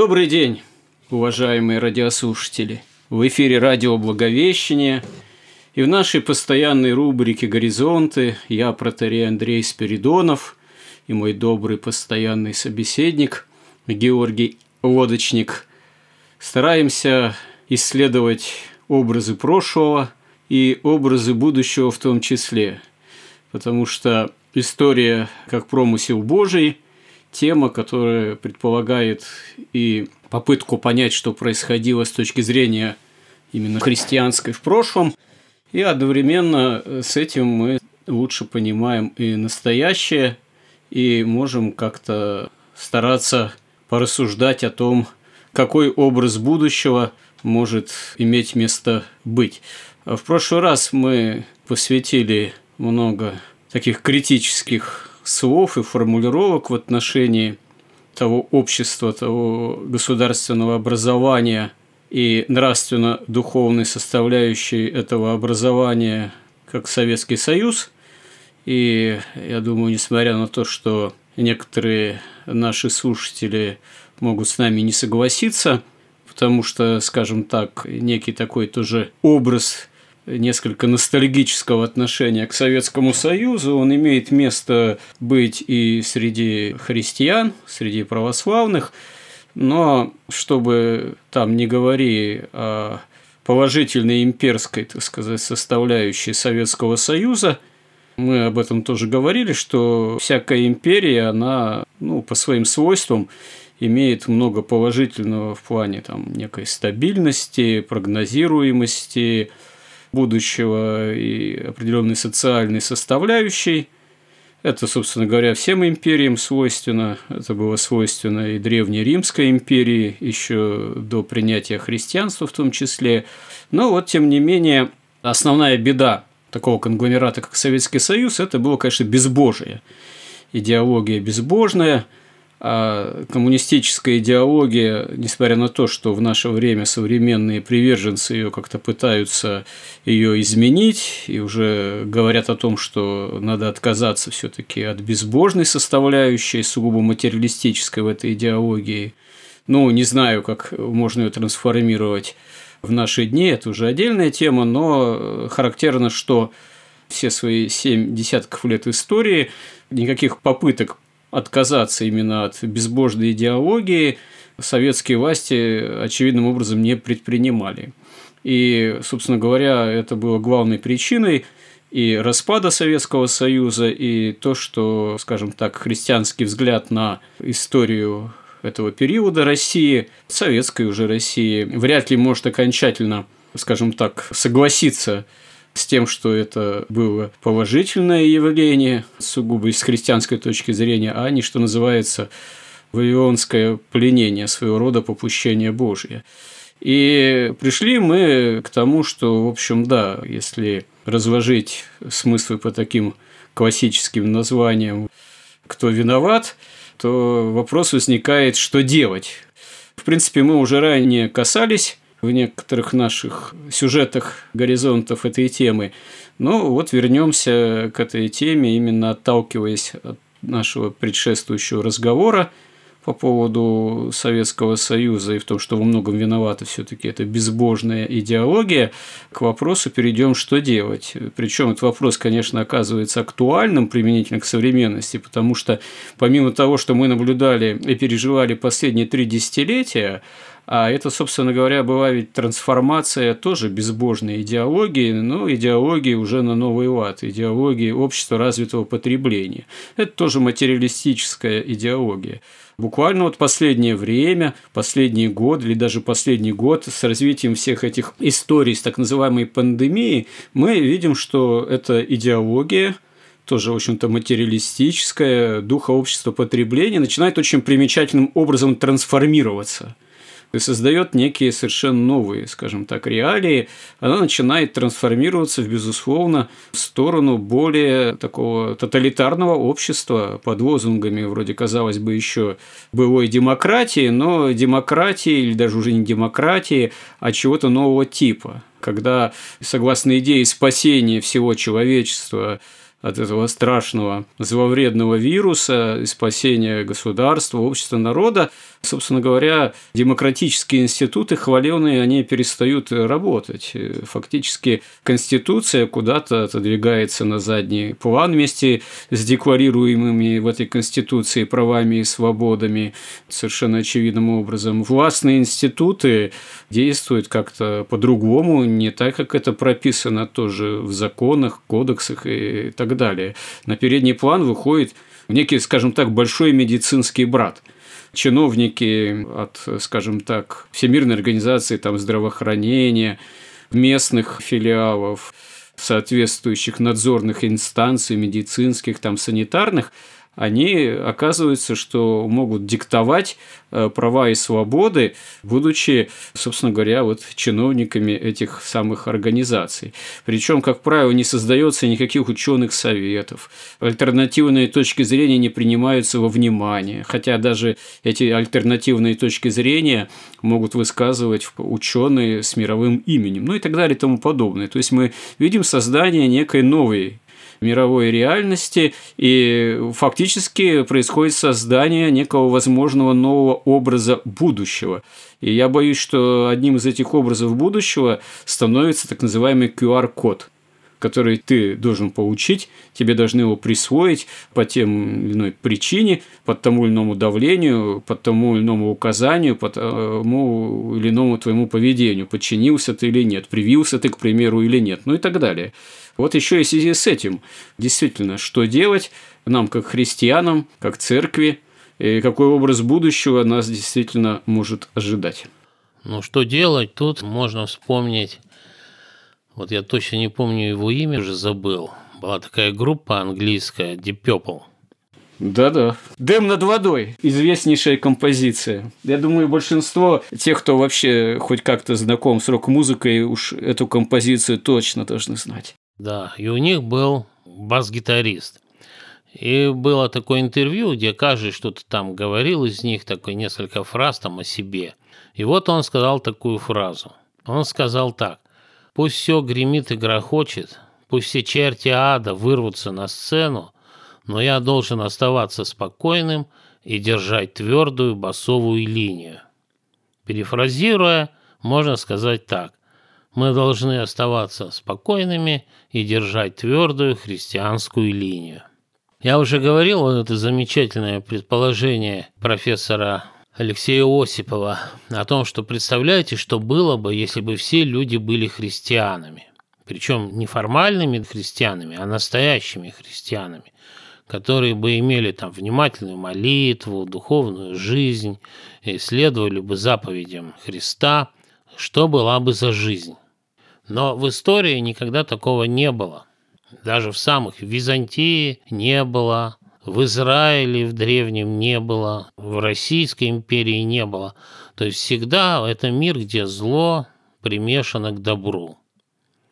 Добрый день, уважаемые радиослушатели. В эфире радио Благовещение. И в нашей постоянной рубрике «Горизонты» я, протерей Андрей Спиридонов, и мой добрый постоянный собеседник Георгий Лодочник стараемся исследовать образы прошлого и образы будущего в том числе, потому что история как промысел Божий – тема, которая предполагает и попытку понять, что происходило с точки зрения именно христианской в прошлом, и одновременно с этим мы лучше понимаем и настоящее, и можем как-то стараться порассуждать о том, какой образ будущего может иметь место быть. В прошлый раз мы посвятили много таких критических слов и формулировок в отношении того общества, того государственного образования и нравственно-духовной составляющей этого образования, как Советский Союз. И я думаю, несмотря на то, что некоторые наши слушатели могут с нами не согласиться, потому что, скажем так, некий такой тоже образ несколько ностальгического отношения к Советскому Союзу, он имеет место быть и среди христиан, среди православных, но чтобы там не говори о положительной имперской, так сказать, составляющей Советского Союза, мы об этом тоже говорили, что всякая империя, она ну, по своим свойствам имеет много положительного в плане там, некой стабильности, прогнозируемости, будущего и определенной социальной составляющей. Это, собственно говоря, всем империям свойственно. Это было свойственно и Древней Римской империи, еще до принятия христианства в том числе. Но вот, тем не менее, основная беда такого конгломерата, как Советский Союз, это было, конечно, безбожие. Идеология безбожная – коммунистическая идеология, несмотря на то, что в наше время современные приверженцы ее как-то пытаются ее изменить и уже говорят о том, что надо отказаться все-таки от безбожной составляющей, сугубо материалистической в этой идеологии. Ну, не знаю, как можно ее трансформировать в наши дни, это уже отдельная тема, но характерно, что все свои семь десятков лет истории никаких попыток отказаться именно от безбожной идеологии советские власти очевидным образом не предпринимали. И, собственно говоря, это было главной причиной и распада Советского Союза, и то, что, скажем так, христианский взгляд на историю этого периода России, советской уже России, вряд ли может окончательно, скажем так, согласиться с тем, что это было положительное явление, сугубо из христианской точки зрения, а не, что называется, вавилонское пленение, своего рода попущение Божье. И пришли мы к тому, что, в общем, да, если разложить смыслы по таким классическим названиям, кто виноват, то вопрос возникает, что делать. В принципе, мы уже ранее касались в некоторых наших сюжетах горизонтов этой темы. Но вот вернемся к этой теме, именно отталкиваясь от нашего предшествующего разговора по поводу Советского Союза и в том, что во многом виновата все-таки эта безбожная идеология, к вопросу перейдем, что делать. Причем этот вопрос, конечно, оказывается актуальным применительно к современности, потому что помимо того, что мы наблюдали и переживали последние три десятилетия, а это, собственно говоря, была ведь трансформация тоже безбожной идеологии, но идеологии уже на новый лад, идеологии общества развитого потребления. Это тоже материалистическая идеология. Буквально вот последнее время, последний год или даже последний год с развитием всех этих историй с так называемой пандемией, мы видим, что эта идеология тоже, в общем-то, материалистическая, духа общества потребления, начинает очень примечательным образом трансформироваться – и создает некие совершенно новые, скажем так, реалии, она начинает трансформироваться, в, безусловно, в сторону более такого тоталитарного общества. Под лозунгами вроде, казалось бы, еще былой демократии, но демократии, или даже уже не демократии, а чего-то нового типа. Когда, согласно идее спасения всего человечества от этого страшного зловредного вируса спасения государства, общества, народа, собственно говоря, демократические институты хваленые, они перестают работать. Фактически Конституция куда-то отодвигается на задний план вместе с декларируемыми в этой Конституции правами и свободами совершенно очевидным образом. Властные институты действуют как-то по-другому, не так, как это прописано тоже в законах, кодексах и так далее. На передний план выходит некий, скажем так, большой медицинский брат – чиновники от, скажем так, Всемирной организации там, здравоохранения, местных филиалов, соответствующих надзорных инстанций, медицинских, там, санитарных – они оказывается, что могут диктовать э, права и свободы, будучи, собственно говоря, вот чиновниками этих самых организаций. Причем, как правило, не создается никаких ученых советов, альтернативные точки зрения не принимаются во внимание, хотя даже эти альтернативные точки зрения могут высказывать ученые с мировым именем, ну и так далее и тому подобное. То есть мы видим создание некой новой мировой реальности, и фактически происходит создание некого возможного нового образа будущего. И я боюсь, что одним из этих образов будущего становится так называемый QR-код который ты должен получить, тебе должны его присвоить по тем или иной причине, под тому или иному давлению, под тому или иному указанию, по тому или иному твоему поведению, подчинился ты или нет, привился ты, к примеру, или нет, ну и так далее. Вот еще и в связи с этим, действительно, что делать нам, как христианам, как церкви, и какой образ будущего нас действительно может ожидать. Ну, что делать? Тут можно вспомнить, вот я точно не помню его имя, уже забыл. Была такая группа английская, Deep Purple. Да-да. «Дым над водой» – известнейшая композиция. Я думаю, большинство тех, кто вообще хоть как-то знаком с рок-музыкой, уж эту композицию точно должны знать. Да, и у них был бас-гитарист. И было такое интервью, где каждый что-то там говорил из них, такой несколько фраз там о себе. И вот он сказал такую фразу. Он сказал так. «Пусть все гремит и грохочет, пусть все черти ада вырвутся на сцену, но я должен оставаться спокойным и держать твердую басовую линию». Перефразируя, можно сказать так. Мы должны оставаться спокойными и держать твердую христианскую линию. Я уже говорил, вот это замечательное предположение профессора Алексея Осипова о том, что представляете, что было бы, если бы все люди были христианами. Причем не формальными христианами, а настоящими христианами, которые бы имели там внимательную молитву, духовную жизнь, исследовали бы заповедям Христа, что была бы за жизнь. Но в истории никогда такого не было. Даже в самых Византии не было, в Израиле в древнем не было, в Российской империи не было. То есть всегда это мир, где зло примешано к добру.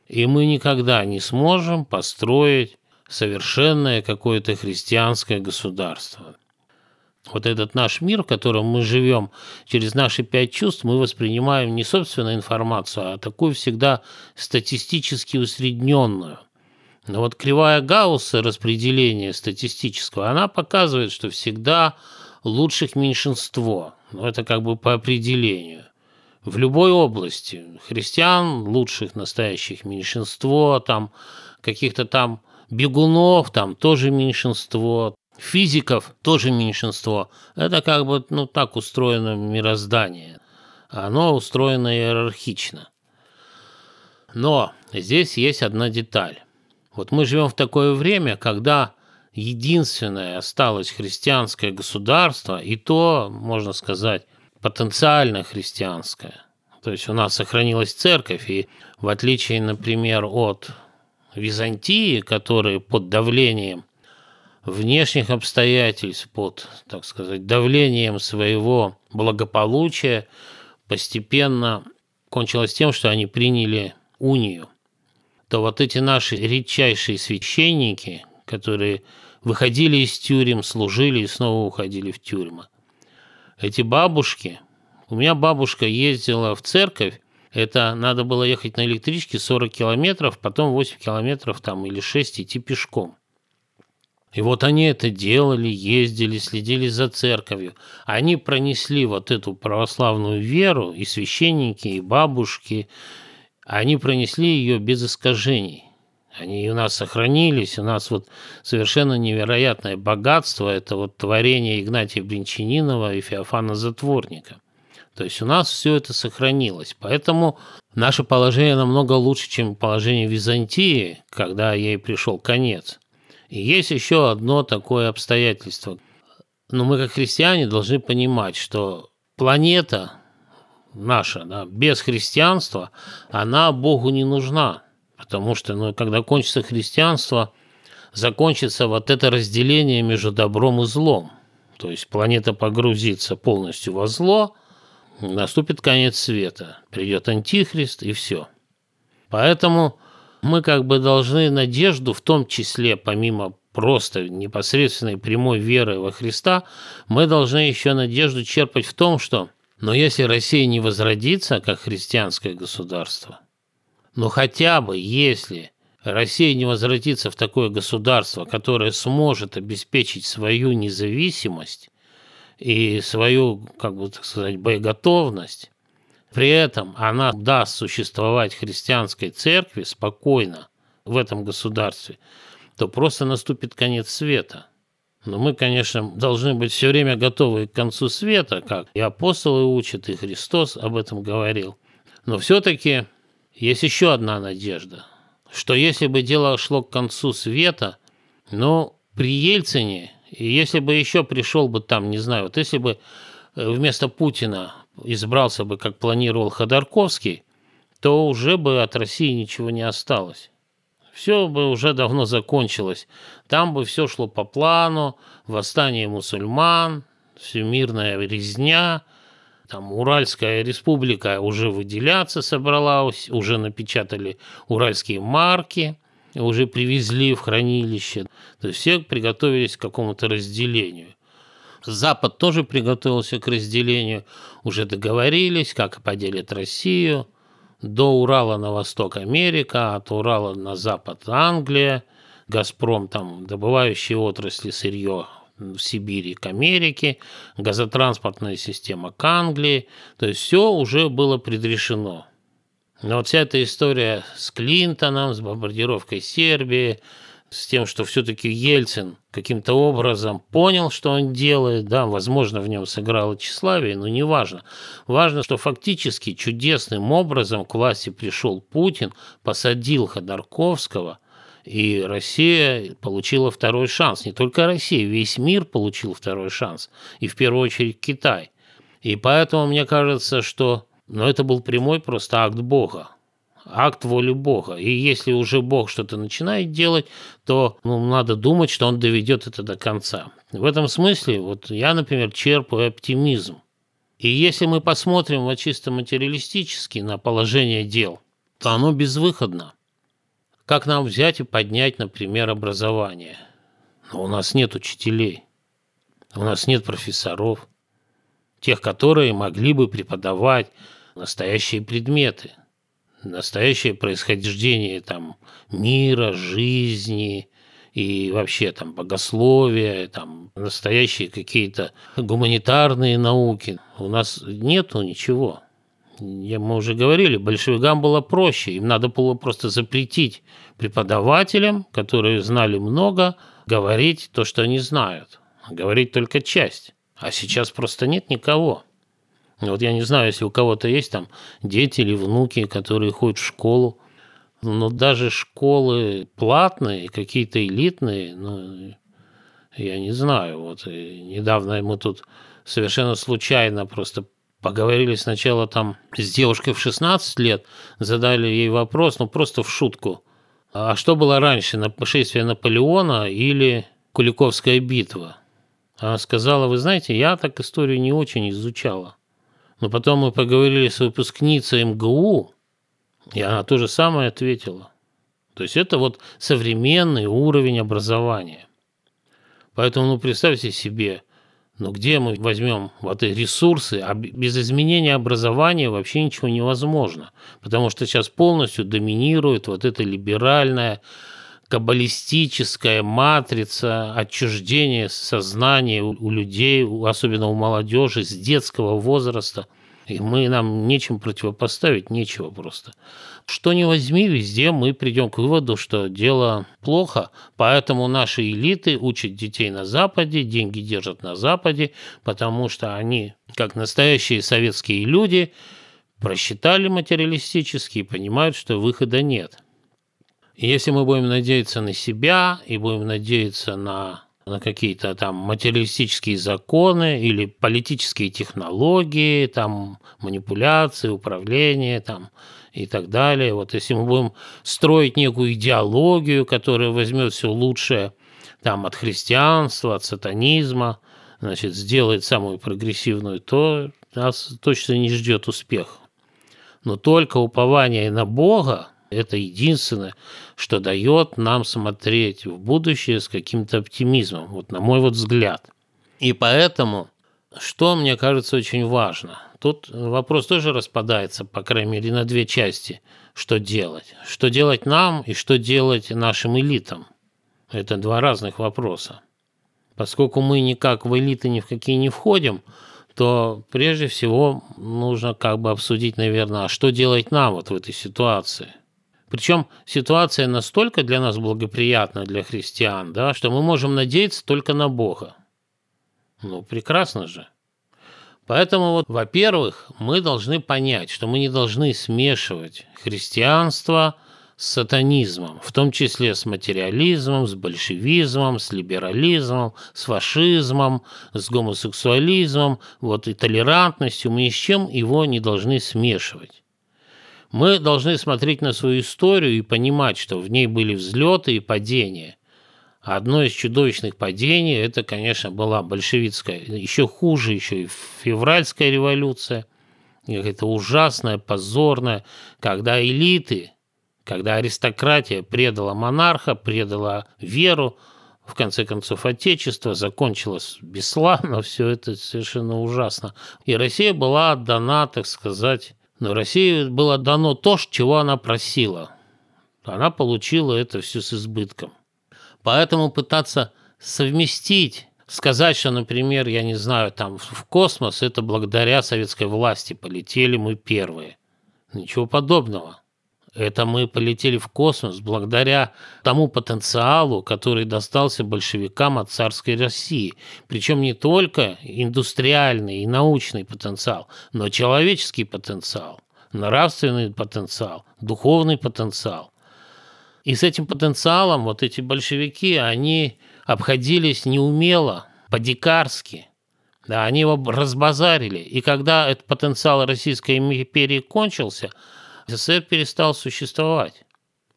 И мы никогда не сможем построить совершенное какое-то христианское государство вот этот наш мир, в котором мы живем, через наши пять чувств мы воспринимаем не собственную информацию, а такую всегда статистически усредненную. Но вот кривая Гаусса распределения статистического, она показывает, что всегда лучших меньшинство. Но это как бы по определению. В любой области христиан лучших настоящих меньшинство, там каких-то там бегунов, там тоже меньшинство, Физиков тоже меньшинство. Это как бы, ну, так устроено мироздание. Оно устроено иерархично. Но здесь есть одна деталь. Вот мы живем в такое время, когда единственное осталось христианское государство, и то, можно сказать, потенциально христианское. То есть у нас сохранилась церковь, и в отличие, например, от Византии, которые под давлением внешних обстоятельств, под, так сказать, давлением своего благополучия постепенно кончилось тем, что они приняли унию, то вот эти наши редчайшие священники, которые выходили из тюрем, служили и снова уходили в тюрьмы. Эти бабушки, у меня бабушка ездила в церковь, это надо было ехать на электричке 40 километров, потом 8 километров там или 6 идти пешком. И вот они это делали, ездили, следили за церковью. Они пронесли вот эту православную веру, и священники, и бабушки, они пронесли ее без искажений. Они у нас сохранились, у нас вот совершенно невероятное богатство, это вот творение Игнатия Бринчанинова и Феофана Затворника. То есть у нас все это сохранилось. Поэтому наше положение намного лучше, чем положение Византии, когда ей пришел конец. И есть еще одно такое обстоятельство. Но мы, как христиане, должны понимать, что планета наша, да, без христианства, она Богу не нужна. Потому что, ну, когда кончится христианство, закончится вот это разделение между добром и злом. То есть планета погрузится полностью во зло, наступит конец света, придет антихрист и все. Поэтому мы как бы должны надежду, в том числе помимо просто непосредственной прямой веры во Христа, мы должны еще надежду черпать в том, что но если Россия не возродится как христианское государство – но хотя бы если Россия не возвратится в такое государство, которое сможет обеспечить свою независимость и свою, как бы так сказать, боеготовность, при этом она даст существовать христианской церкви спокойно в этом государстве, то просто наступит конец света. Но мы, конечно, должны быть все время готовы к концу света, как и апостолы учат, и Христос об этом говорил. Но все-таки есть еще одна надежда, что если бы дело шло к концу света, но при Ельцине, и если бы еще пришел бы там, не знаю, вот если бы э, вместо Путина избрался бы, как планировал Ходорковский, то уже бы от России ничего не осталось. Все бы уже давно закончилось. Там бы все шло по плану, восстание мусульман, всемирная резня – там Уральская республика уже выделяться собралась, уже напечатали уральские марки, уже привезли в хранилище. То есть все приготовились к какому-то разделению. Запад тоже приготовился к разделению, уже договорились, как поделят Россию. До Урала на восток Америка, от Урала на запад Англия, Газпром там добывающие отрасли сырье в Сибири к Америке, газотранспортная система к Англии. То есть все уже было предрешено. Но вот вся эта история с Клинтоном, с бомбардировкой Сербии, с тем, что все-таки Ельцин каким-то образом понял, что он делает, да, возможно, в нем сыграло тщеславие, но не важно. Важно, что фактически чудесным образом к власти пришел Путин, посадил Ходорковского – и Россия получила второй шанс. Не только Россия, весь мир получил второй шанс. И в первую очередь Китай. И поэтому мне кажется, что ну, это был прямой просто акт Бога. Акт воли Бога. И если уже Бог что-то начинает делать, то ну, надо думать, что Он доведет это до конца. В этом смысле вот я, например, черпаю оптимизм. И если мы посмотрим вот чисто материалистически на положение дел, то оно безвыходно. Как нам взять и поднять, например, образование? Но у нас нет учителей, у нас нет профессоров, тех, которые могли бы преподавать настоящие предметы, настоящее происхождение там, мира, жизни и вообще там богословия, там настоящие какие-то гуманитарные науки. У нас нету ничего мы уже говорили, большевикам было проще. Им надо было просто запретить преподавателям, которые знали много, говорить то, что они знают. Говорить только часть. А сейчас просто нет никого. Вот я не знаю, если у кого-то есть там дети или внуки, которые ходят в школу, но даже школы платные, какие-то элитные, ну, Я не знаю. Вот недавно мы тут совершенно случайно просто поговорили сначала там с девушкой в 16 лет, задали ей вопрос, ну просто в шутку. А что было раньше, нашествие Наполеона или Куликовская битва? Она сказала, вы знаете, я так историю не очень изучала. Но потом мы поговорили с выпускницей МГУ, и она то же самое ответила. То есть это вот современный уровень образования. Поэтому, ну, представьте себе, ну, где мы возьмем вот эти ресурсы, а без изменения образования вообще ничего невозможно. Потому что сейчас полностью доминирует вот эта либеральная, каббалистическая матрица отчуждения сознания у, людей, особенно у молодежи с детского возраста – и мы, нам нечем противопоставить, нечего просто. Что не возьми, везде мы придем к выводу, что дело плохо, поэтому наши элиты учат детей на Западе, деньги держат на Западе, потому что они, как настоящие советские люди, просчитали материалистически и понимают, что выхода нет. Если мы будем надеяться на себя и будем надеяться на на какие-то там материалистические законы или политические технологии, там манипуляции, управление там и так далее. Вот если мы будем строить некую идеологию, которая возьмет все лучшее там от христианства, от сатанизма, значит, сделает самую прогрессивную, то нас точно не ждет успех. Но только упование на Бога, это единственное, что дает нам смотреть в будущее с каким-то оптимизмом, вот на мой вот взгляд. И поэтому, что мне кажется очень важно, тут вопрос тоже распадается, по крайней мере, на две части. Что делать? Что делать нам и что делать нашим элитам? Это два разных вопроса. Поскольку мы никак в элиты ни в какие не входим, то прежде всего нужно как бы обсудить, наверное, а что делать нам вот в этой ситуации – причем ситуация настолько для нас благоприятна, для христиан, да, что мы можем надеяться только на Бога. Ну, прекрасно же. Поэтому, вот, во-первых, мы должны понять, что мы не должны смешивать христианство с сатанизмом, в том числе с материализмом, с большевизмом, с либерализмом, с фашизмом, с гомосексуализмом, вот и толерантностью. Мы ни с чем его не должны смешивать. Мы должны смотреть на свою историю и понимать, что в ней были взлеты и падения. Одно из чудовищных падений – это, конечно, была большевистская, еще хуже, еще и февральская революция. Это ужасная, позорная, когда элиты, когда аристократия предала монарха, предала веру, в конце концов, Отечество закончилось бесславно, все это совершенно ужасно. И Россия была отдана, так сказать, но России было дано то, чего она просила. Она получила это все с избытком. Поэтому пытаться совместить, сказать, что, например, я не знаю, там в космос, это благодаря советской власти полетели мы первые. Ничего подобного. Это мы полетели в космос благодаря тому потенциалу, который достался большевикам от царской России. Причем не только индустриальный и научный потенциал, но человеческий потенциал, нравственный потенциал, духовный потенциал. И с этим потенциалом вот эти большевики, они обходились неумело, по-дикарски. Да, они его разбазарили. И когда этот потенциал Российской империи кончился – СССР перестал существовать.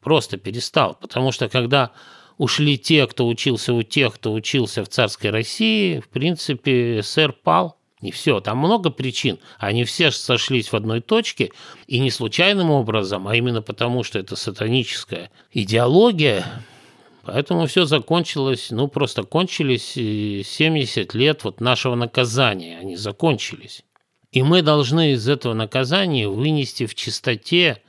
Просто перестал. Потому что когда ушли те, кто учился у тех, кто учился в царской России, в принципе, СССР пал. И все, там много причин. Они все сошлись в одной точке, и не случайным образом, а именно потому, что это сатаническая идеология. Поэтому все закончилось, ну, просто кончились 70 лет вот нашего наказания, они закончились. И мы должны из этого наказания вынести в чистоте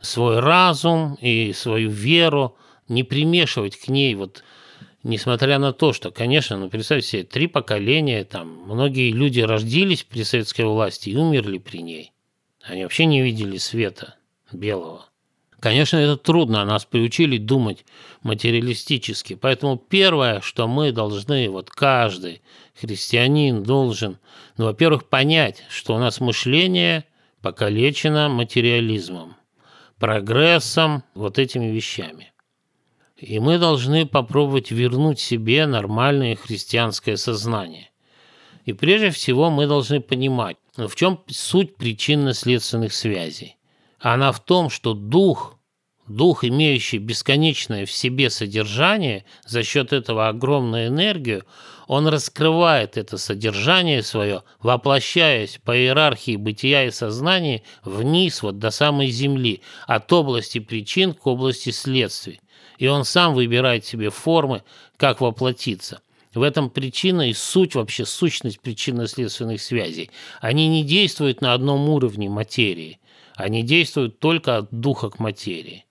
свой разум и свою веру, не примешивать к ней вот несмотря на то, что, конечно, ну, представьте себе, три поколения, там, многие люди родились при советской власти и умерли при ней. Они вообще не видели света белого. Конечно, это трудно, нас приучили думать материалистически. Поэтому первое, что мы должны, вот каждый христианин должен, ну, во-первых, понять, что у нас мышление покалечено материализмом, прогрессом, вот этими вещами. И мы должны попробовать вернуть себе нормальное христианское сознание. И прежде всего мы должны понимать, в чем суть причинно-следственных связей. Она в том, что дух, дух, имеющий бесконечное в себе содержание, за счет этого огромную энергию, он раскрывает это содержание свое, воплощаясь по иерархии бытия и сознания вниз, вот до самой земли, от области причин к области следствий. И он сам выбирает себе формы, как воплотиться. В этом причина и суть вообще, сущность причинно-следственных связей. Они не действуют на одном уровне материи. Они действуют только от духа к материи.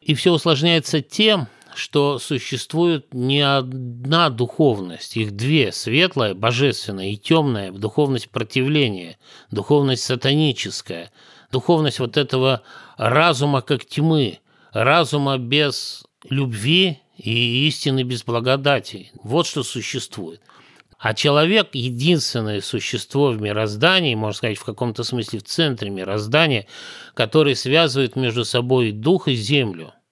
И все усложняется тем, что существует не одна духовность, их две – светлая, божественная и темная, духовность противления, духовность сатаническая, духовность вот этого разума как тьмы, разума без любви и истины без благодати. Вот что существует. А человек – единственное существо в мироздании, можно сказать, в каком-то смысле в центре мироздания, который связывает между собой дух и землю –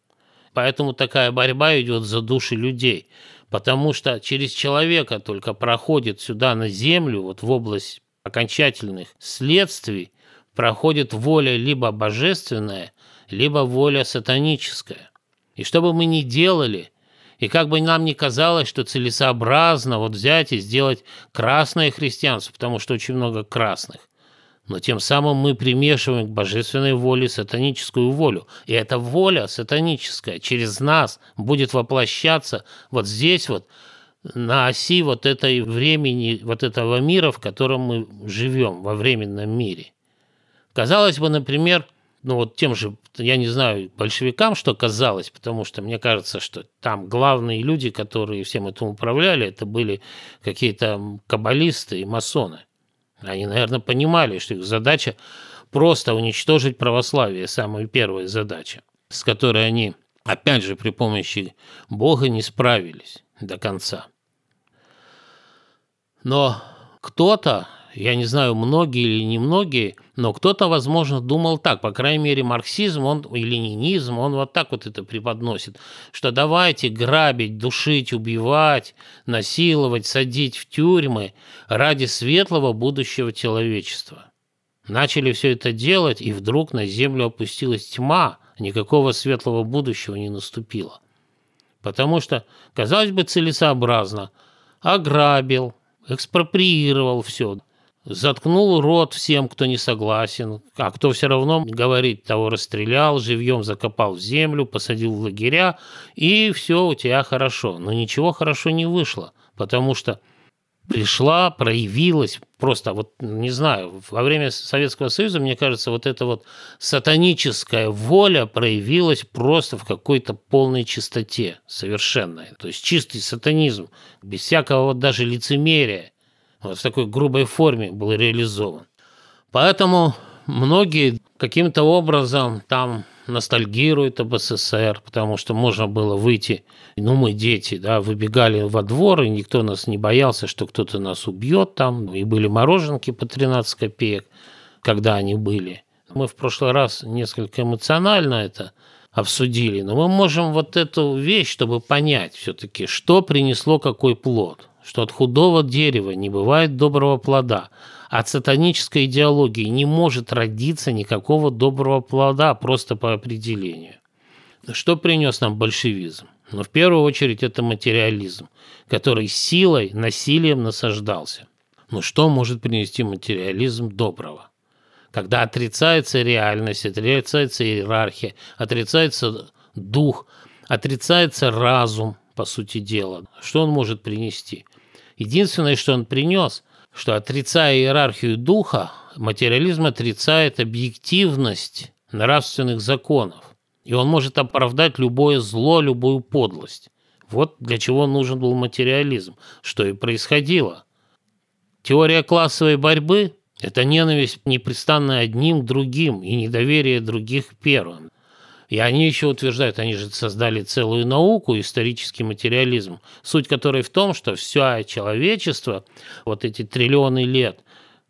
Поэтому такая борьба идет за души людей, потому что через человека только проходит сюда на землю, вот в область окончательных следствий, проходит воля либо божественная, либо воля сатаническая. И что бы мы ни делали, и как бы нам ни казалось, что целесообразно вот взять и сделать красное христианство, потому что очень много красных, но тем самым мы примешиваем к божественной воле сатаническую волю. И эта воля сатаническая через нас будет воплощаться вот здесь вот, на оси вот этой времени, вот этого мира, в котором мы живем, во временном мире. Казалось бы, например, ну вот тем же, я не знаю, большевикам, что казалось, потому что мне кажется, что там главные люди, которые всем этим управляли, это были какие-то каббалисты и масоны – они, наверное, понимали, что их задача просто уничтожить православие, самая первая задача, с которой они, опять же, при помощи Бога не справились до конца. Но кто-то я не знаю, многие или немногие, но кто-то, возможно, думал так, по крайней мере, марксизм он, и ленинизм, он вот так вот это преподносит, что давайте грабить, душить, убивать, насиловать, садить в тюрьмы ради светлого будущего человечества. Начали все это делать, и вдруг на землю опустилась тьма, никакого светлого будущего не наступило. Потому что, казалось бы, целесообразно, ограбил, экспроприировал все, Заткнул рот всем, кто не согласен, а кто все равно говорит, того расстрелял, живьем закопал в землю, посадил в лагеря, и все у тебя хорошо. Но ничего хорошо не вышло, потому что пришла, проявилась, просто вот, не знаю, во время Советского Союза, мне кажется, вот эта вот сатаническая воля проявилась просто в какой-то полной чистоте совершенной. То есть чистый сатанизм, без всякого вот даже лицемерия вот в такой грубой форме был реализован. Поэтому многие каким-то образом там ностальгируют об СССР, потому что можно было выйти, ну мы дети, да, выбегали во двор, и никто нас не боялся, что кто-то нас убьет там, и были мороженки по 13 копеек, когда они были. Мы в прошлый раз несколько эмоционально это обсудили, но мы можем вот эту вещь, чтобы понять все-таки, что принесло какой плод что от худого дерева не бывает доброго плода, от сатанической идеологии не может родиться никакого доброго плода просто по определению. Что принес нам большевизм? Ну, в первую очередь, это материализм, который силой, насилием насаждался. Но что может принести материализм доброго? Когда отрицается реальность, отрицается иерархия, отрицается дух, отрицается разум, по сути дела. Что он может принести? Единственное, что он принес, что отрицая иерархию духа, материализм отрицает объективность нравственных законов. И он может оправдать любое зло, любую подлость. Вот для чего нужен был материализм, что и происходило. Теория классовой борьбы – это ненависть непрестанная одним к другим и недоверие других первым. И они еще утверждают, они же создали целую науку, исторический материализм, суть которой в том, что все человечество, вот эти триллионы лет,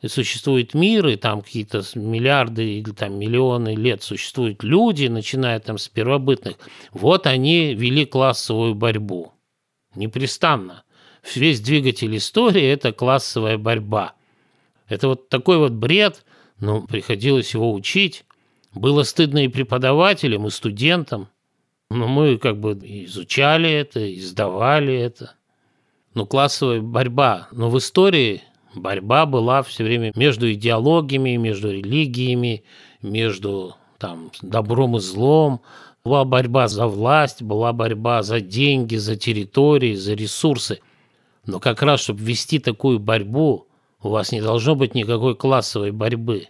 существует мир, и там какие-то миллиарды или там миллионы лет существуют люди, начиная там с первобытных, вот они вели классовую борьбу. Непрестанно. Весь двигатель истории – это классовая борьба. Это вот такой вот бред, но приходилось его учить. Было стыдно и преподавателям, и студентам. Но мы как бы изучали это, издавали это. Ну, классовая борьба. Но в истории борьба была все время между идеологиями, между религиями, между там, добром и злом. Была борьба за власть, была борьба за деньги, за территории, за ресурсы. Но как раз, чтобы вести такую борьбу, у вас не должно быть никакой классовой борьбы.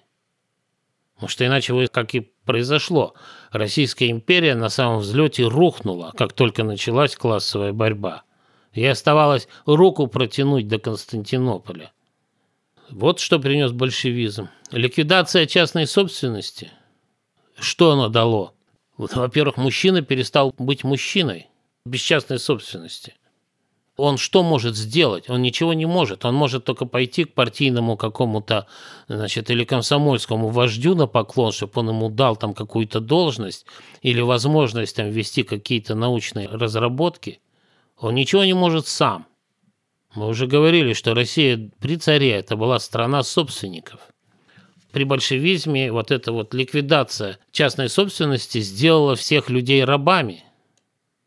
Потому что иначе как и произошло, Российская империя на самом взлете рухнула, как только началась классовая борьба. И оставалось руку протянуть до Константинополя. Вот что принес большевизм. Ликвидация частной собственности. Что оно дало? Во-первых, мужчина перестал быть мужчиной без частной собственности он что может сделать? Он ничего не может. Он может только пойти к партийному какому-то, значит, или комсомольскому вождю на поклон, чтобы он ему дал там какую-то должность или возможность там вести какие-то научные разработки. Он ничего не может сам. Мы уже говорили, что Россия при царе это была страна собственников. При большевизме вот эта вот ликвидация частной собственности сделала всех людей рабами –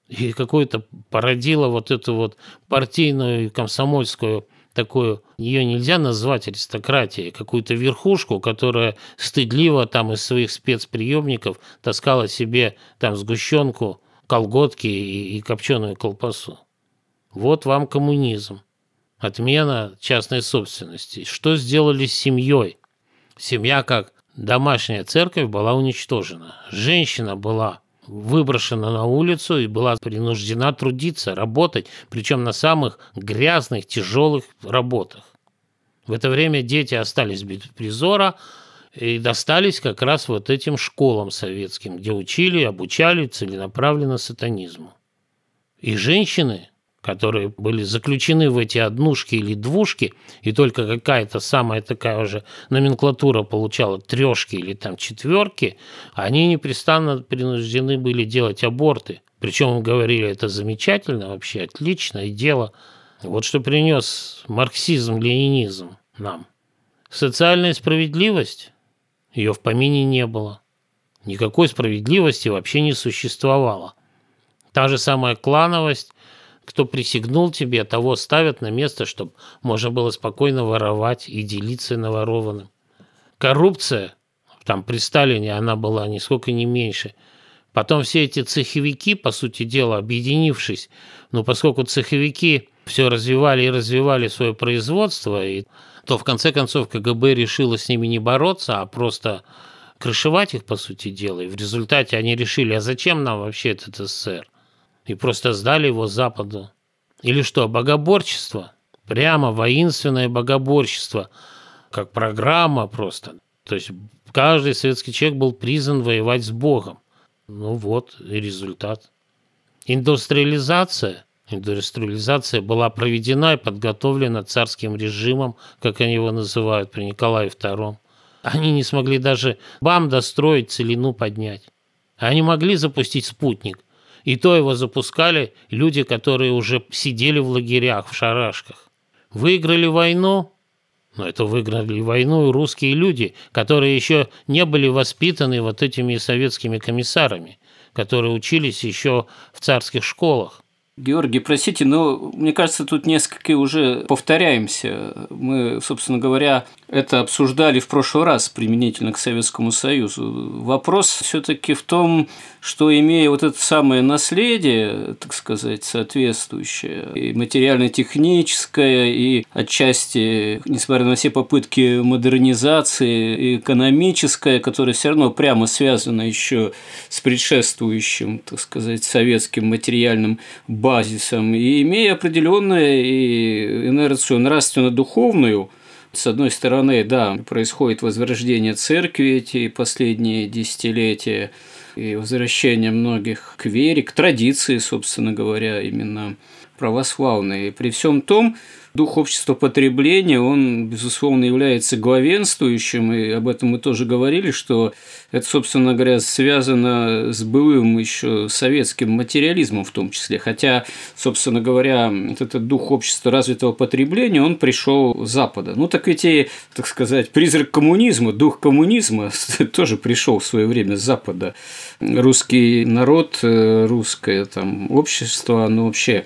и какую-то породила вот эту вот партийную комсомольскую такую, ее нельзя назвать аристократией, какую-то верхушку, которая стыдливо там из своих спецприемников таскала себе там сгущенку, колготки и, и копченую колбасу. Вот вам коммунизм. Отмена частной собственности. Что сделали с семьей? Семья как домашняя церковь была уничтожена. Женщина была выброшена на улицу и была принуждена трудиться, работать, причем на самых грязных, тяжелых работах. В это время дети остались без призора и достались как раз вот этим школам советским, где учили, обучали целенаправленно сатанизму. И женщины которые были заключены в эти однушки или двушки, и только какая-то самая такая уже номенклатура получала трешки или там четверки, они непрестанно принуждены были делать аборты. Причем говорили, это замечательно вообще, отличное дело. Вот что принес марксизм-ленинизм нам. Социальная справедливость, ее в помине не было. Никакой справедливости вообще не существовало. Та же самая клановость, кто присягнул тебе, того ставят на место, чтобы можно было спокойно воровать и делиться наворованным. Коррупция, там при Сталине она была нисколько не меньше. Потом все эти цеховики, по сути дела, объединившись, ну, поскольку цеховики все развивали и развивали свое производство, и, то в конце концов КГБ решило с ними не бороться, а просто крышевать их, по сути дела. И в результате они решили, а зачем нам вообще этот СССР? И просто сдали его Западу. Или что, богоборчество? Прямо воинственное богоборчество, как программа просто. То есть каждый советский человек был призван воевать с Богом. Ну вот и результат. Индустриализация. Индустриализация была проведена и подготовлена царским режимом, как они его называют при Николае II. Они не смогли даже БАМ достроить, целину поднять. Они могли запустить спутник, и то его запускали люди, которые уже сидели в лагерях, в шарашках. Выиграли войну, но это выиграли войну и русские люди, которые еще не были воспитаны вот этими советскими комиссарами, которые учились еще в царских школах. Георгий, простите, но мне кажется, тут несколько уже повторяемся. Мы, собственно говоря, это обсуждали в прошлый раз применительно к Советскому Союзу. Вопрос все-таки в том, что имея вот это самое наследие, так сказать, соответствующее, и материально-техническое, и отчасти, несмотря на все попытки модернизации, и экономическое, которое все равно прямо связано еще с предшествующим, так сказать, советским материальным базисом, и имея определенную инерцию нравственно-духовную, с одной стороны, да, происходит возрождение церкви эти последние десятилетия, и возвращение многих к вере, к традиции, собственно говоря, именно православной. И при всем том, дух общества потребления, он, безусловно, является главенствующим, и об этом мы тоже говорили, что это, собственно говоря, связано с былым еще советским материализмом в том числе. Хотя, собственно говоря, этот дух общества развитого потребления, он пришел с Запада. Ну, так ведь и, так сказать, призрак коммунизма, дух коммунизма тоже пришел в свое время с Запада. Русский народ, э, русское там, общество, оно вообще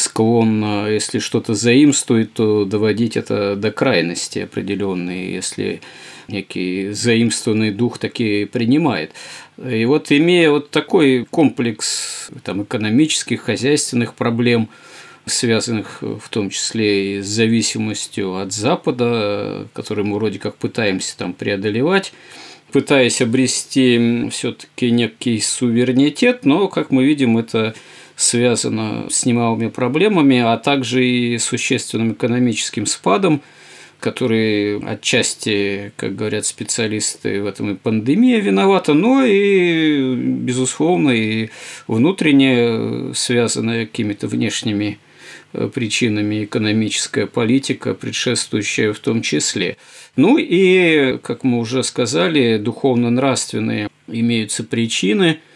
склонна, если что-то заимствует, то доводить это до крайности определенной, если некий заимствованный дух таки принимает. И вот имея вот такой комплекс там, экономических, хозяйственных проблем, связанных в том числе и с зависимостью от Запада, который мы вроде как пытаемся там преодолевать, пытаясь обрести все-таки некий суверенитет, но, как мы видим, это связано с немалыми проблемами, а также и существенным экономическим спадом, который отчасти, как говорят специалисты, в этом и пандемия виновата, но и, безусловно, и внутренне связанная какими-то внешними э, причинами экономическая политика, предшествующая в том числе. Ну и, как мы уже сказали, духовно-нравственные имеются причины –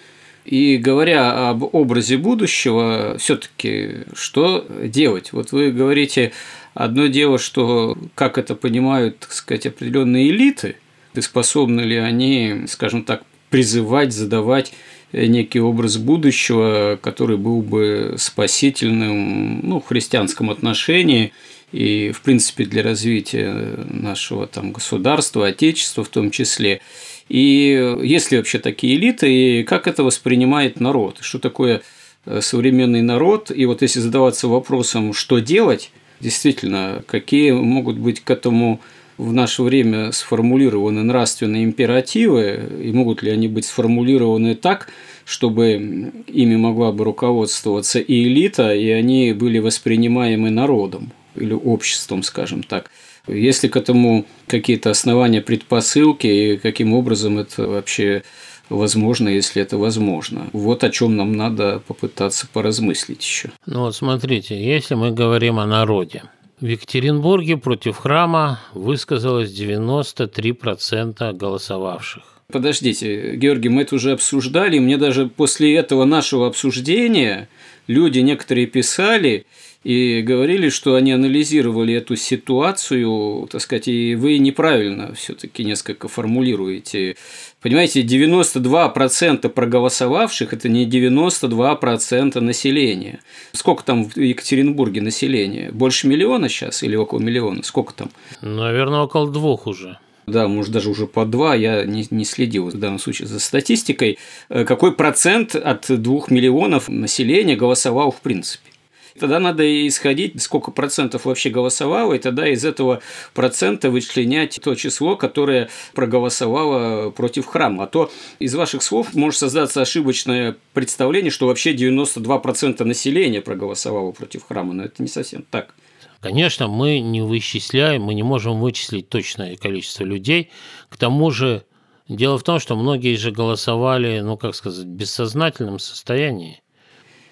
и говоря об образе будущего, все-таки что делать? Вот вы говорите, одно дело, что как это понимают, так сказать, определенные элиты, и способны ли они, скажем так, призывать, задавать некий образ будущего, который был бы спасительным ну, в христианском отношении и, в принципе, для развития нашего там, государства, отечества в том числе. И есть ли вообще такие элиты, и как это воспринимает народ? Что такое э, современный народ? И вот если задаваться вопросом, что делать, действительно, какие могут быть к этому в наше время сформулированы нравственные императивы, и могут ли они быть сформулированы так, чтобы ими могла бы руководствоваться и элита, и они были воспринимаемы народом или обществом, скажем так. Есть ли к этому какие-то основания, предпосылки, и каким образом это вообще возможно, если это возможно. Вот о чем нам надо попытаться поразмыслить еще. Ну вот смотрите, если мы говорим о народе, в Екатеринбурге против храма высказалось 93% голосовавших. Подождите, Георгий, мы это уже обсуждали. Мне даже после этого нашего обсуждения люди некоторые писали, и говорили, что они анализировали эту ситуацию, так сказать, и вы неправильно все-таки несколько формулируете. Понимаете, 92% проголосовавших – это не 92% населения. Сколько там в Екатеринбурге населения? Больше миллиона сейчас или около миллиона? Сколько там? Наверное, около двух уже. Да, может, даже уже по два, я не, не следил в данном случае за статистикой. Э, какой процент от двух миллионов населения голосовал в принципе? Тогда надо исходить, сколько процентов вообще голосовало, и тогда из этого процента вычленять то число, которое проголосовало против храма. А то из ваших слов может создаться ошибочное представление, что вообще 92% населения проголосовало против храма, но это не совсем так. Конечно, мы не вычисляем, мы не можем вычислить точное количество людей. К тому же дело в том, что многие же голосовали, ну как сказать, в бессознательном состоянии.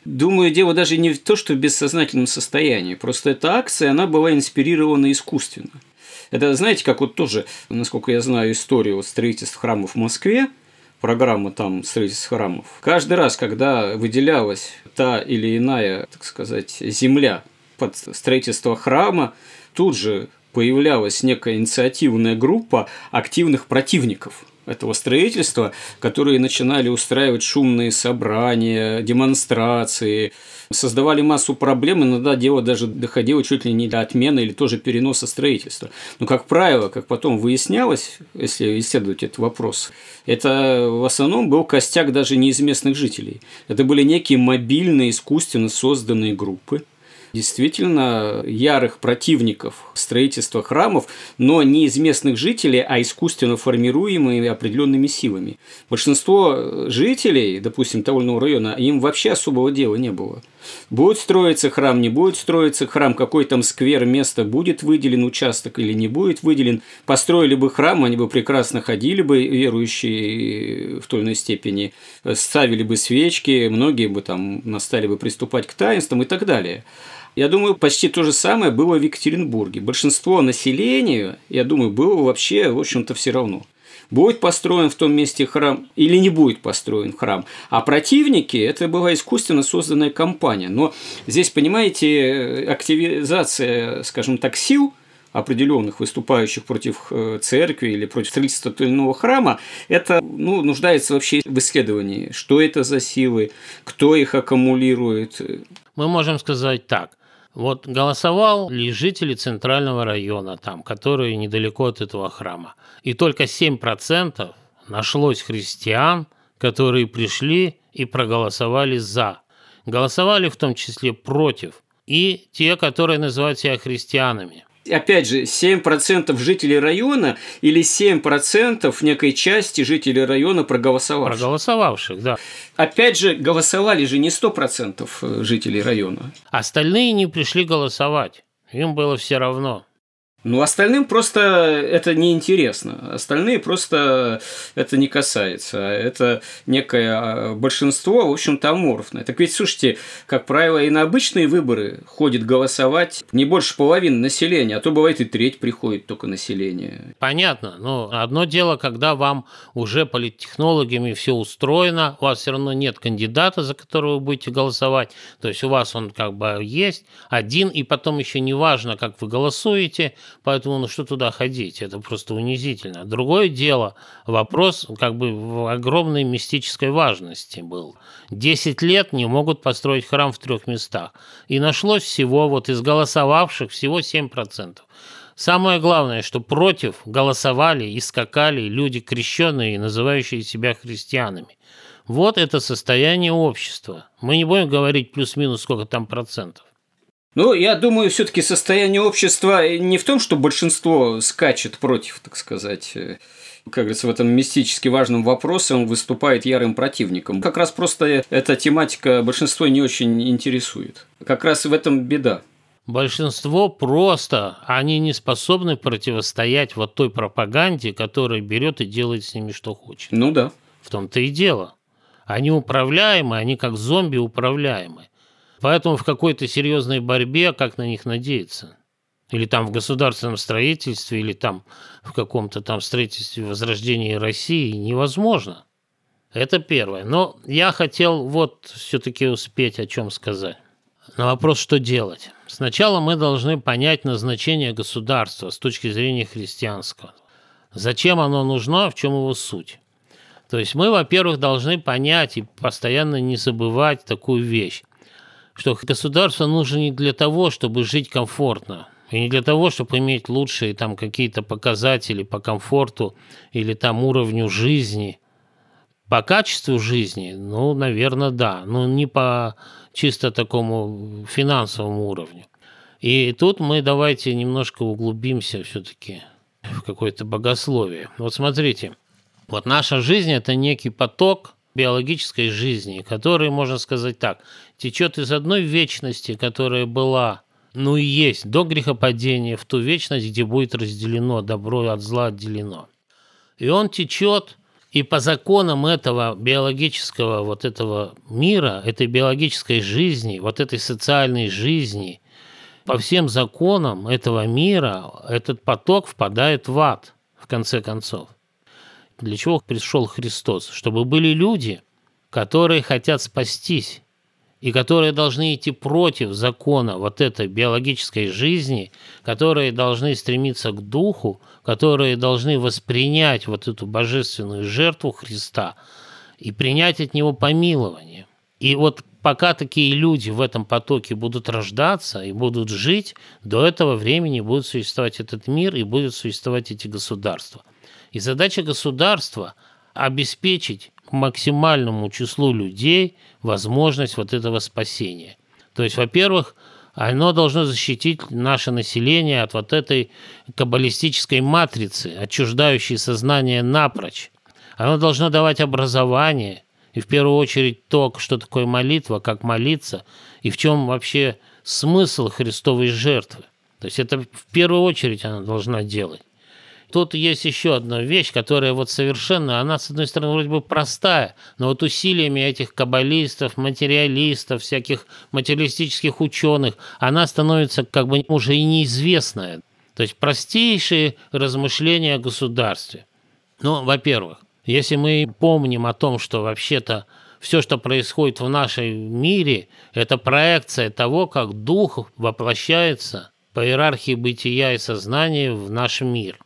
Думаю, дело даже не в то, что в бессознательном состоянии. Просто эта акция, она была инспирирована искусственно. Это, знаете, как вот тоже, насколько я знаю историю строительства храмов в Москве, программа там строительства храмов. Каждый раз, когда выделялась та или иная, так сказать, земля под строительство храма, тут же появлялась некая инициативная группа активных противников – этого строительства, которые начинали устраивать шумные собрания, демонстрации, создавали массу проблем, иногда дело даже доходило чуть ли не до отмены или тоже переноса строительства. Но, как правило, как потом выяснялось, если исследовать этот вопрос, это в основном был костяк даже не из местных жителей. Это были некие мобильные, искусственно созданные группы, действительно ярых противников строительства храмов, но не из местных жителей, а искусственно формируемые определенными силами. Большинство жителей, допустим, того или иного района, им вообще особого дела не было. Будет строиться храм, не будет строиться храм, какой там сквер, место, будет выделен участок или не будет выделен. Построили бы храм, они бы прекрасно ходили бы, верующие в той или иной степени, ставили бы свечки, многие бы там настали бы приступать к таинствам и так далее. Я думаю, почти то же самое было в Екатеринбурге. Большинство населения, я думаю, было вообще, в общем-то, все равно. Будет построен в том месте храм или не будет построен храм. А противники – это была искусственно созданная компания. Но здесь, понимаете, активизация, скажем так, сил – определенных выступающих против э, церкви или против строительства того или иного храма, это ну, нуждается вообще в исследовании, что это за силы, кто их аккумулирует. Мы можем сказать так. Вот голосовал ли жители центрального района, там, которые недалеко от этого храма. И только 7% нашлось христиан, которые пришли и проголосовали «за». Голосовали в том числе против. И те, которые называют себя христианами опять же, 7% жителей района или 7% некой части жителей района проголосовавших. Проголосовавших, да. Опять же, голосовали же не 100% э, жителей района. Остальные не пришли голосовать. Им было все равно. Ну, остальным просто это неинтересно. Остальные просто это не касается. Это некое а, большинство, в общем-то, аморфное. Так ведь, слушайте, как правило, и на обычные выборы ходит голосовать не больше половины населения, а то бывает и треть приходит только население. Понятно. Но одно дело, когда вам уже политтехнологами все устроено, у вас все равно нет кандидата, за которого вы будете голосовать. То есть у вас он как бы есть один, и потом еще не важно, как вы голосуете – поэтому ну что туда ходить, это просто унизительно. Другое дело, вопрос как бы в огромной мистической важности был. Десять лет не могут построить храм в трех местах, и нашлось всего вот из голосовавших всего 7%. Самое главное, что против голосовали и скакали люди крещенные, называющие себя христианами. Вот это состояние общества. Мы не будем говорить плюс-минус сколько там процентов. Ну, я думаю, все-таки состояние общества не в том, что большинство скачет против, так сказать, э, как говорится, в этом мистически важном вопросе он выступает ярым противником. Как раз просто эта тематика большинство не очень интересует. Как раз в этом беда. Большинство просто, они не способны противостоять вот той пропаганде, которая берет и делает с ними что хочет. Ну да. В том-то и дело. Они управляемы, они как зомби управляемы. Поэтому в какой-то серьезной борьбе как на них надеяться? Или там в государственном строительстве, или там в каком-то там строительстве возрождения России невозможно. Это первое. Но я хотел вот все-таки успеть о чем сказать. На вопрос, что делать. Сначала мы должны понять назначение государства с точки зрения христианского. Зачем оно нужно, в чем его суть. То есть мы, во-первых, должны понять и постоянно не забывать такую вещь что государство нужно не для того, чтобы жить комфортно, и не для того, чтобы иметь лучшие там какие-то показатели по комфорту или там уровню жизни. По качеству жизни, ну, наверное, да, но не по чисто такому финансовому уровню. И тут мы давайте немножко углубимся все-таки в какое-то богословие. Вот смотрите, вот наша жизнь – это некий поток биологической жизни, который, можно сказать так, течет из одной вечности, которая была, ну и есть, до грехопадения, в ту вечность, где будет разделено, добро от зла отделено. И он течет, и по законам этого биологического вот этого мира, этой биологической жизни, вот этой социальной жизни, по всем законам этого мира этот поток впадает в ад, в конце концов. Для чего пришел Христос? Чтобы были люди, которые хотят спастись, и которые должны идти против закона вот этой биологической жизни, которые должны стремиться к духу, которые должны воспринять вот эту божественную жертву Христа и принять от него помилование. И вот пока такие люди в этом потоке будут рождаться и будут жить, до этого времени будет существовать этот мир и будут существовать эти государства. И задача государства – обеспечить максимальному числу людей возможность вот этого спасения. То есть, во-первых, оно должно защитить наше население от вот этой каббалистической матрицы, отчуждающей сознание напрочь. Оно должно давать образование, и в первую очередь то, что такое молитва, как молиться, и в чем вообще смысл Христовой жертвы. То есть это в первую очередь она должна делать. Тут есть еще одна вещь, которая вот совершенно, она, с одной стороны, вроде бы простая, но вот усилиями этих каббалистов, материалистов, всяких материалистических ученых, она становится как бы уже и неизвестная. То есть простейшие размышления о государстве. Ну, во-первых, если мы помним о том, что вообще-то все, что происходит в нашем мире, это проекция того, как дух воплощается по иерархии бытия и сознания в наш мир.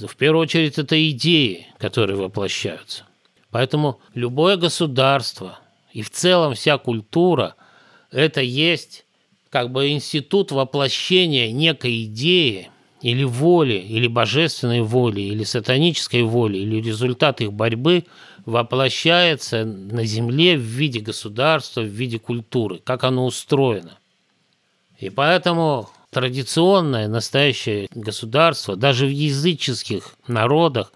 В первую очередь это идеи, которые воплощаются. Поэтому любое государство и в целом вся культура – это есть как бы институт воплощения некой идеи или воли, или божественной воли, или сатанической воли, или результат их борьбы воплощается на земле в виде государства, в виде культуры, как оно устроено. И поэтому традиционное настоящее государство, даже в языческих народах,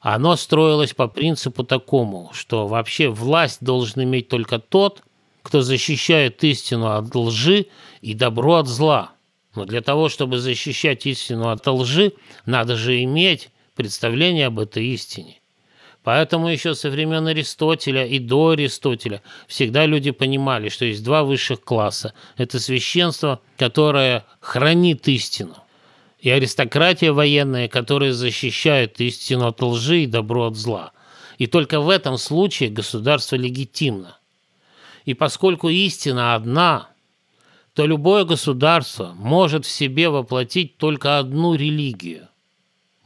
оно строилось по принципу такому, что вообще власть должен иметь только тот, кто защищает истину от лжи и добро от зла. Но для того, чтобы защищать истину от лжи, надо же иметь представление об этой истине. Поэтому еще со времен Аристотеля и до Аристотеля всегда люди понимали, что есть два высших класса. Это священство, которое хранит истину, и аристократия военная, которая защищает истину от лжи и добро от зла. И только в этом случае государство легитимно. И поскольку истина одна, то любое государство может в себе воплотить только одну религию –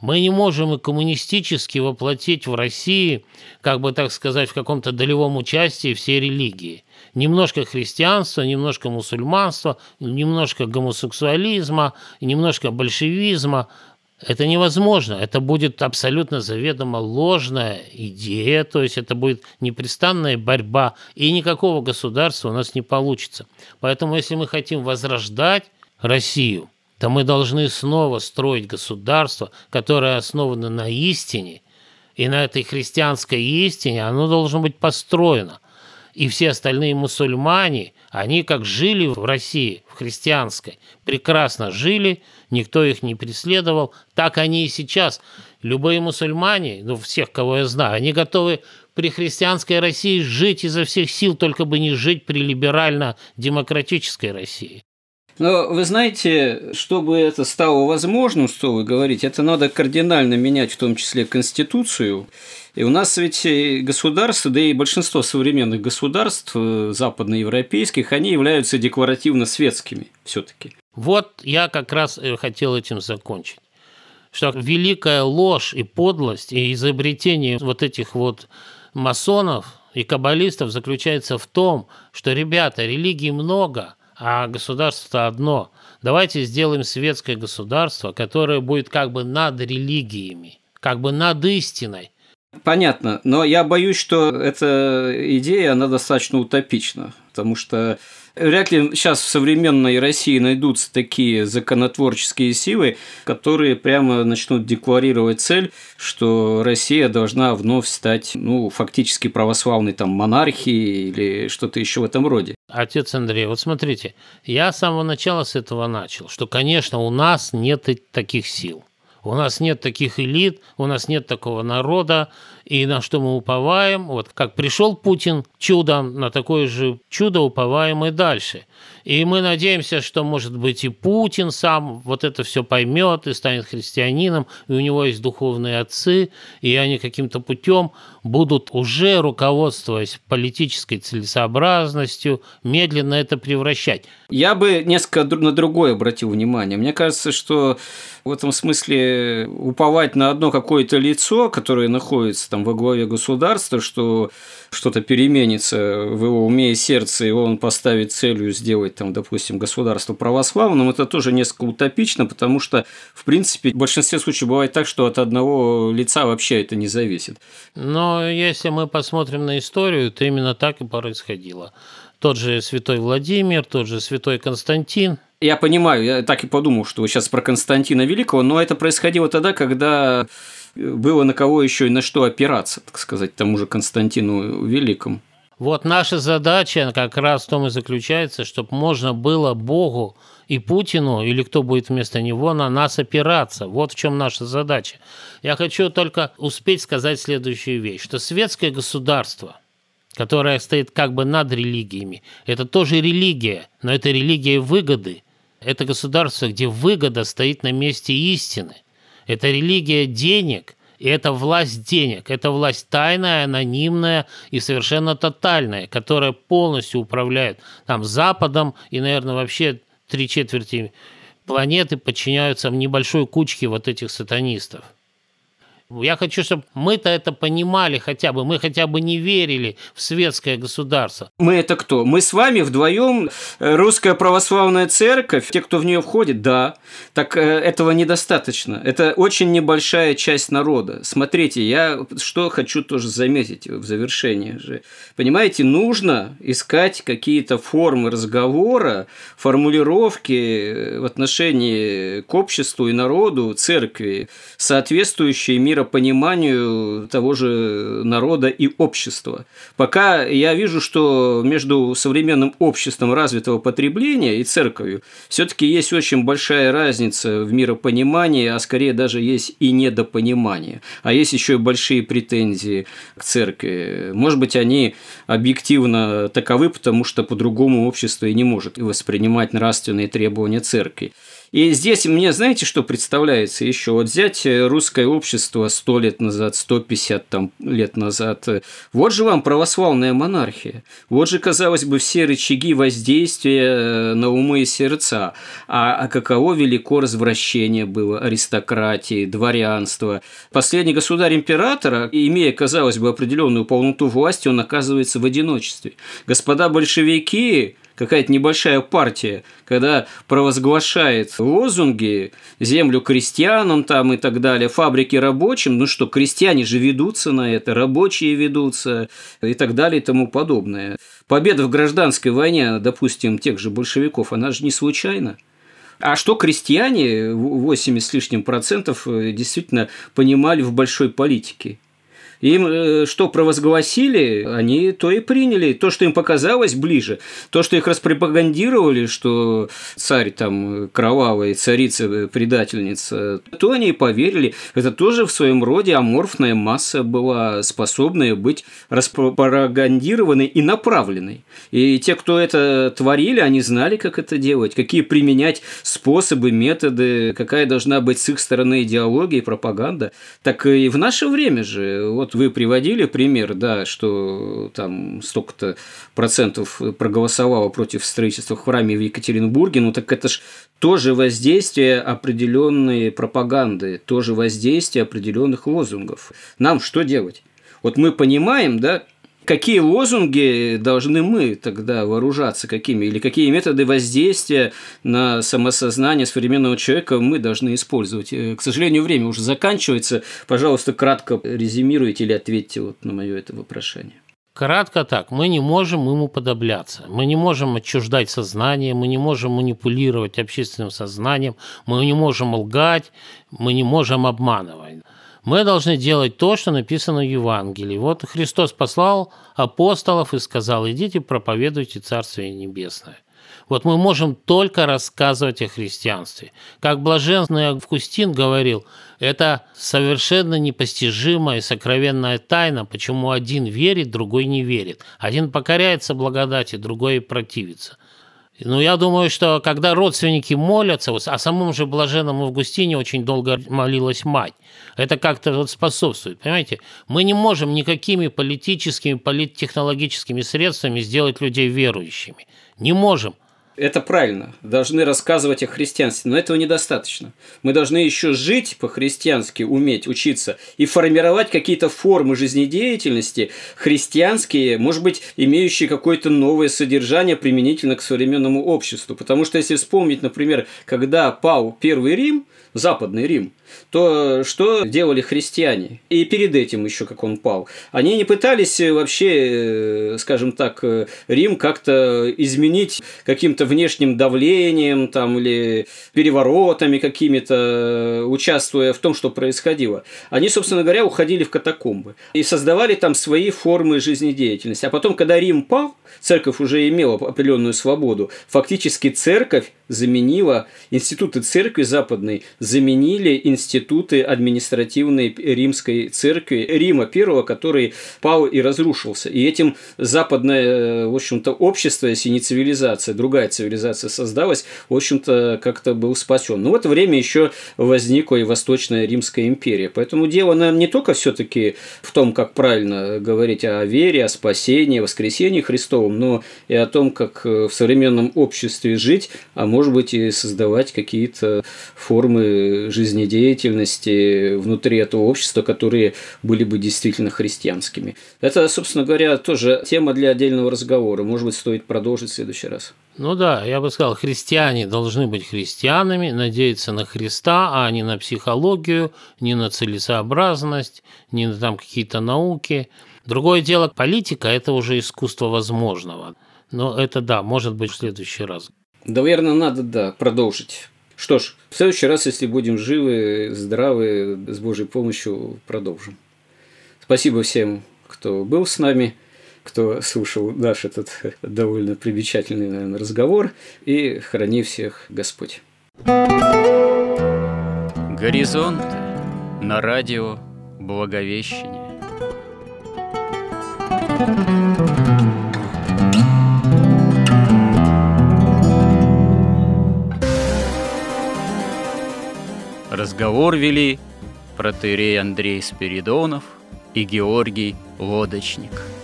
мы не можем и коммунистически воплотить в России, как бы так сказать, в каком-то долевом участии все религии. Немножко христианства, немножко мусульманства, немножко гомосексуализма, немножко большевизма. Это невозможно. Это будет абсолютно заведомо ложная идея, то есть это будет непрестанная борьба, и никакого государства у нас не получится. Поэтому если мы хотим возрождать Россию – то мы должны снова строить государство, которое основано на истине, и на этой христианской истине оно должно быть построено. И все остальные мусульмане, они как жили в России, в христианской, прекрасно жили, никто их не преследовал, так они и сейчас. Любые мусульмане, ну, всех, кого я знаю, они готовы при христианской России жить изо всех сил, только бы не жить при либерально-демократической России. Но вы знаете, чтобы это стало возможным, что вы говорите, это надо кардинально менять, в том числе Конституцию. И у нас ведь государства, да и большинство современных государств э, западноевропейских, они являются декларативно-светскими все-таки. Вот я как раз э, хотел этим закончить. Что великая ложь и подлость и изобретение вот этих вот масонов и каббалистов заключается в том, что, ребята, религий много – а государство-то одно. Давайте сделаем светское государство, которое будет как бы над религиями, как бы над истиной. Понятно, но я боюсь, что эта идея, она достаточно утопична, потому что Вряд ли сейчас в современной России найдутся такие законотворческие силы, которые прямо начнут декларировать цель, что Россия должна вновь стать, ну, фактически православной там монархией или что-то еще в этом роде. Отец Андрей, вот смотрите, я с самого начала с этого начал, что, конечно, у нас нет таких сил. У нас нет таких элит, у нас нет такого народа, и на что мы уповаем. Вот как пришел Путин чудом, на такое же чудо уповаем и дальше. И мы надеемся, что, может быть, и Путин сам вот это все поймет и станет христианином, и у него есть духовные отцы, и они каким-то путем будут уже, руководствуясь политической целесообразностью, медленно это превращать. Я бы несколько на другое обратил внимание. Мне кажется, что в этом смысле уповать на одно какое-то лицо, которое находится там во главе государства, что что-то переменится в его уме и сердце, и он поставит целью сделать, там, допустим, государство православным, это тоже несколько утопично, потому что, в принципе, в большинстве случаев бывает так, что от одного лица вообще это не зависит. Но если мы посмотрим на историю, то именно так и происходило. Тот же святой Владимир, тот же святой Константин. Я понимаю, я так и подумал, что вы сейчас про Константина Великого, но это происходило тогда, когда было на кого еще и на что опираться, так сказать, тому же Константину Великому. Вот наша задача как раз в том и заключается, чтобы можно было Богу и Путину, или кто будет вместо него, на нас опираться. Вот в чем наша задача. Я хочу только успеть сказать следующую вещь, что светское государство, которое стоит как бы над религиями, это тоже религия, но это религия выгоды. Это государство, где выгода стоит на месте истины. Это религия денег, и это власть денег, это власть тайная, анонимная и совершенно тотальная, которая полностью управляет там Западом и, наверное, вообще три четверти планеты подчиняются небольшой кучке вот этих сатанистов. Я хочу, чтобы мы-то это понимали хотя бы, мы хотя бы не верили в светское государство. Мы это кто? Мы с вами вдвоем э, русская православная церковь, те, кто в нее входит, да. Так э, этого недостаточно. Это очень небольшая часть народа. Смотрите, я что хочу тоже заметить в завершении же. Понимаете, нужно искать какие-то формы разговора, формулировки э, в отношении к обществу и народу, церкви, соответствующие миру миропониманию того же народа и общества. Пока я вижу, что между современным обществом развитого потребления и церковью все-таки есть очень большая разница в миропонимании, а скорее даже есть и недопонимание. А есть еще и большие претензии к церкви. Может быть, они объективно таковы, потому что по-другому общество и не может воспринимать нравственные требования церкви. И здесь мне, знаете, что представляется еще? Вот взять э, русское общество 100 лет назад, 150 там, лет назад. Вот же вам православная монархия. Вот же, казалось бы, все рычаги воздействия э, на умы и сердца. А, а каково велико развращение было аристократии, дворянства. Последний государь императора, имея, казалось бы, определенную полноту власти, он оказывается в одиночестве. Господа большевики какая-то небольшая партия, когда провозглашает лозунги «землю крестьянам» там и так далее, «фабрики рабочим», ну что, крестьяне же ведутся на это, рабочие ведутся и так далее и тому подобное. Победа в гражданской войне, допустим, тех же большевиков, она же не случайна. А что крестьяне, 80 с лишним процентов, э, действительно понимали в большой политике? Им э, что провозгласили, они то и приняли. То, что им показалось ближе, то, что их распропагандировали, что царь там кровавый, царица предательница, то они и поверили. Это тоже в своем роде аморфная масса была, способная быть распропагандированной и направленной. И те, кто это творили, они знали, как это делать, какие применять способы, методы, какая должна быть с их стороны идеология и пропаганда. Так и в наше время же, вот вот вы приводили пример, да, что там столько-то процентов проголосовало против строительства в храме в Екатеринбурге, ну так это ж тоже воздействие определенной пропаганды, тоже воздействие определенных лозунгов. Нам что делать? Вот мы понимаем, да, какие лозунги должны мы тогда вооружаться, какими, или какие методы воздействия на самосознание современного человека мы должны использовать. Э, к сожалению, время уже заканчивается. Пожалуйста, кратко резюмируйте или ответьте вот на мое это вопрошение. Кратко так, мы не можем ему подобляться, мы не можем отчуждать сознание, мы не можем манипулировать общественным сознанием, мы не можем лгать, мы не можем обманывать мы должны делать то, что написано в Евангелии. Вот Христос послал апостолов и сказал, идите проповедуйте Царствие Небесное. Вот мы можем только рассказывать о христианстве. Как блаженный Августин говорил, это совершенно непостижимая и сокровенная тайна, почему один верит, другой не верит. Один покоряется благодати, другой противится – ну, я думаю, что когда родственники молятся, о самом же блаженном Августине очень долго молилась мать. Это как-то вот способствует. Понимаете, мы не можем никакими политическими, политтехнологическими средствами сделать людей верующими. Не можем – это правильно, должны рассказывать о христианстве, но этого недостаточно. Мы должны еще жить по-христиански, уметь учиться и формировать какие-то формы жизнедеятельности христианские, может быть, имеющие какое-то новое содержание применительно к современному обществу. Потому что если вспомнить, например, когда пал Первый Рим, Западный Рим, то что делали христиане? И перед этим еще, как он пал. Они не пытались вообще, э, скажем так, э, Рим как-то изменить каким-то внешним давлением там, или переворотами какими-то, участвуя в том, что происходило. Они, собственно говоря, уходили в катакомбы и создавали там свои формы жизнедеятельности. А потом, когда Рим пал, церковь уже имела определенную свободу. Фактически церковь заменила, институты церкви западной заменили институты административной римской церкви Рима первого, который пал и разрушился. И этим западное, в общем-то, общество, если не цивилизация, другая цивилизация создалась, в общем-то, как-то был спасен. Но в это время еще возникла и Восточная Римская империя. Поэтому дело, наверное, не только все-таки в том, как правильно говорить о вере, о спасении, о воскресении Христовом, но и о том, как в современном обществе жить, а может быть и создавать какие-то формы жизнедеятельности внутри этого общества, которые были бы действительно христианскими. Это, собственно говоря, тоже тема для отдельного разговора. Может быть, стоит продолжить в следующий раз. Ну да, я бы сказал, христиане должны быть христианами, надеяться на Христа, а не на психологию, не на целесообразность, не на там какие-то науки. Другое дело, политика – это уже искусство возможного. Но это да, может быть в следующий раз. Наверное, надо, да, продолжить. Что ж, в следующий раз, если будем живы, здравы, с Божьей помощью, продолжим. Спасибо всем, кто был с нами, кто слушал наш этот довольно примечательный, наверное, разговор. И храни всех Господь. Горизонт на радио Благовещение. Разговор вели протерей Андрей Спиридонов и Георгий Лодочник –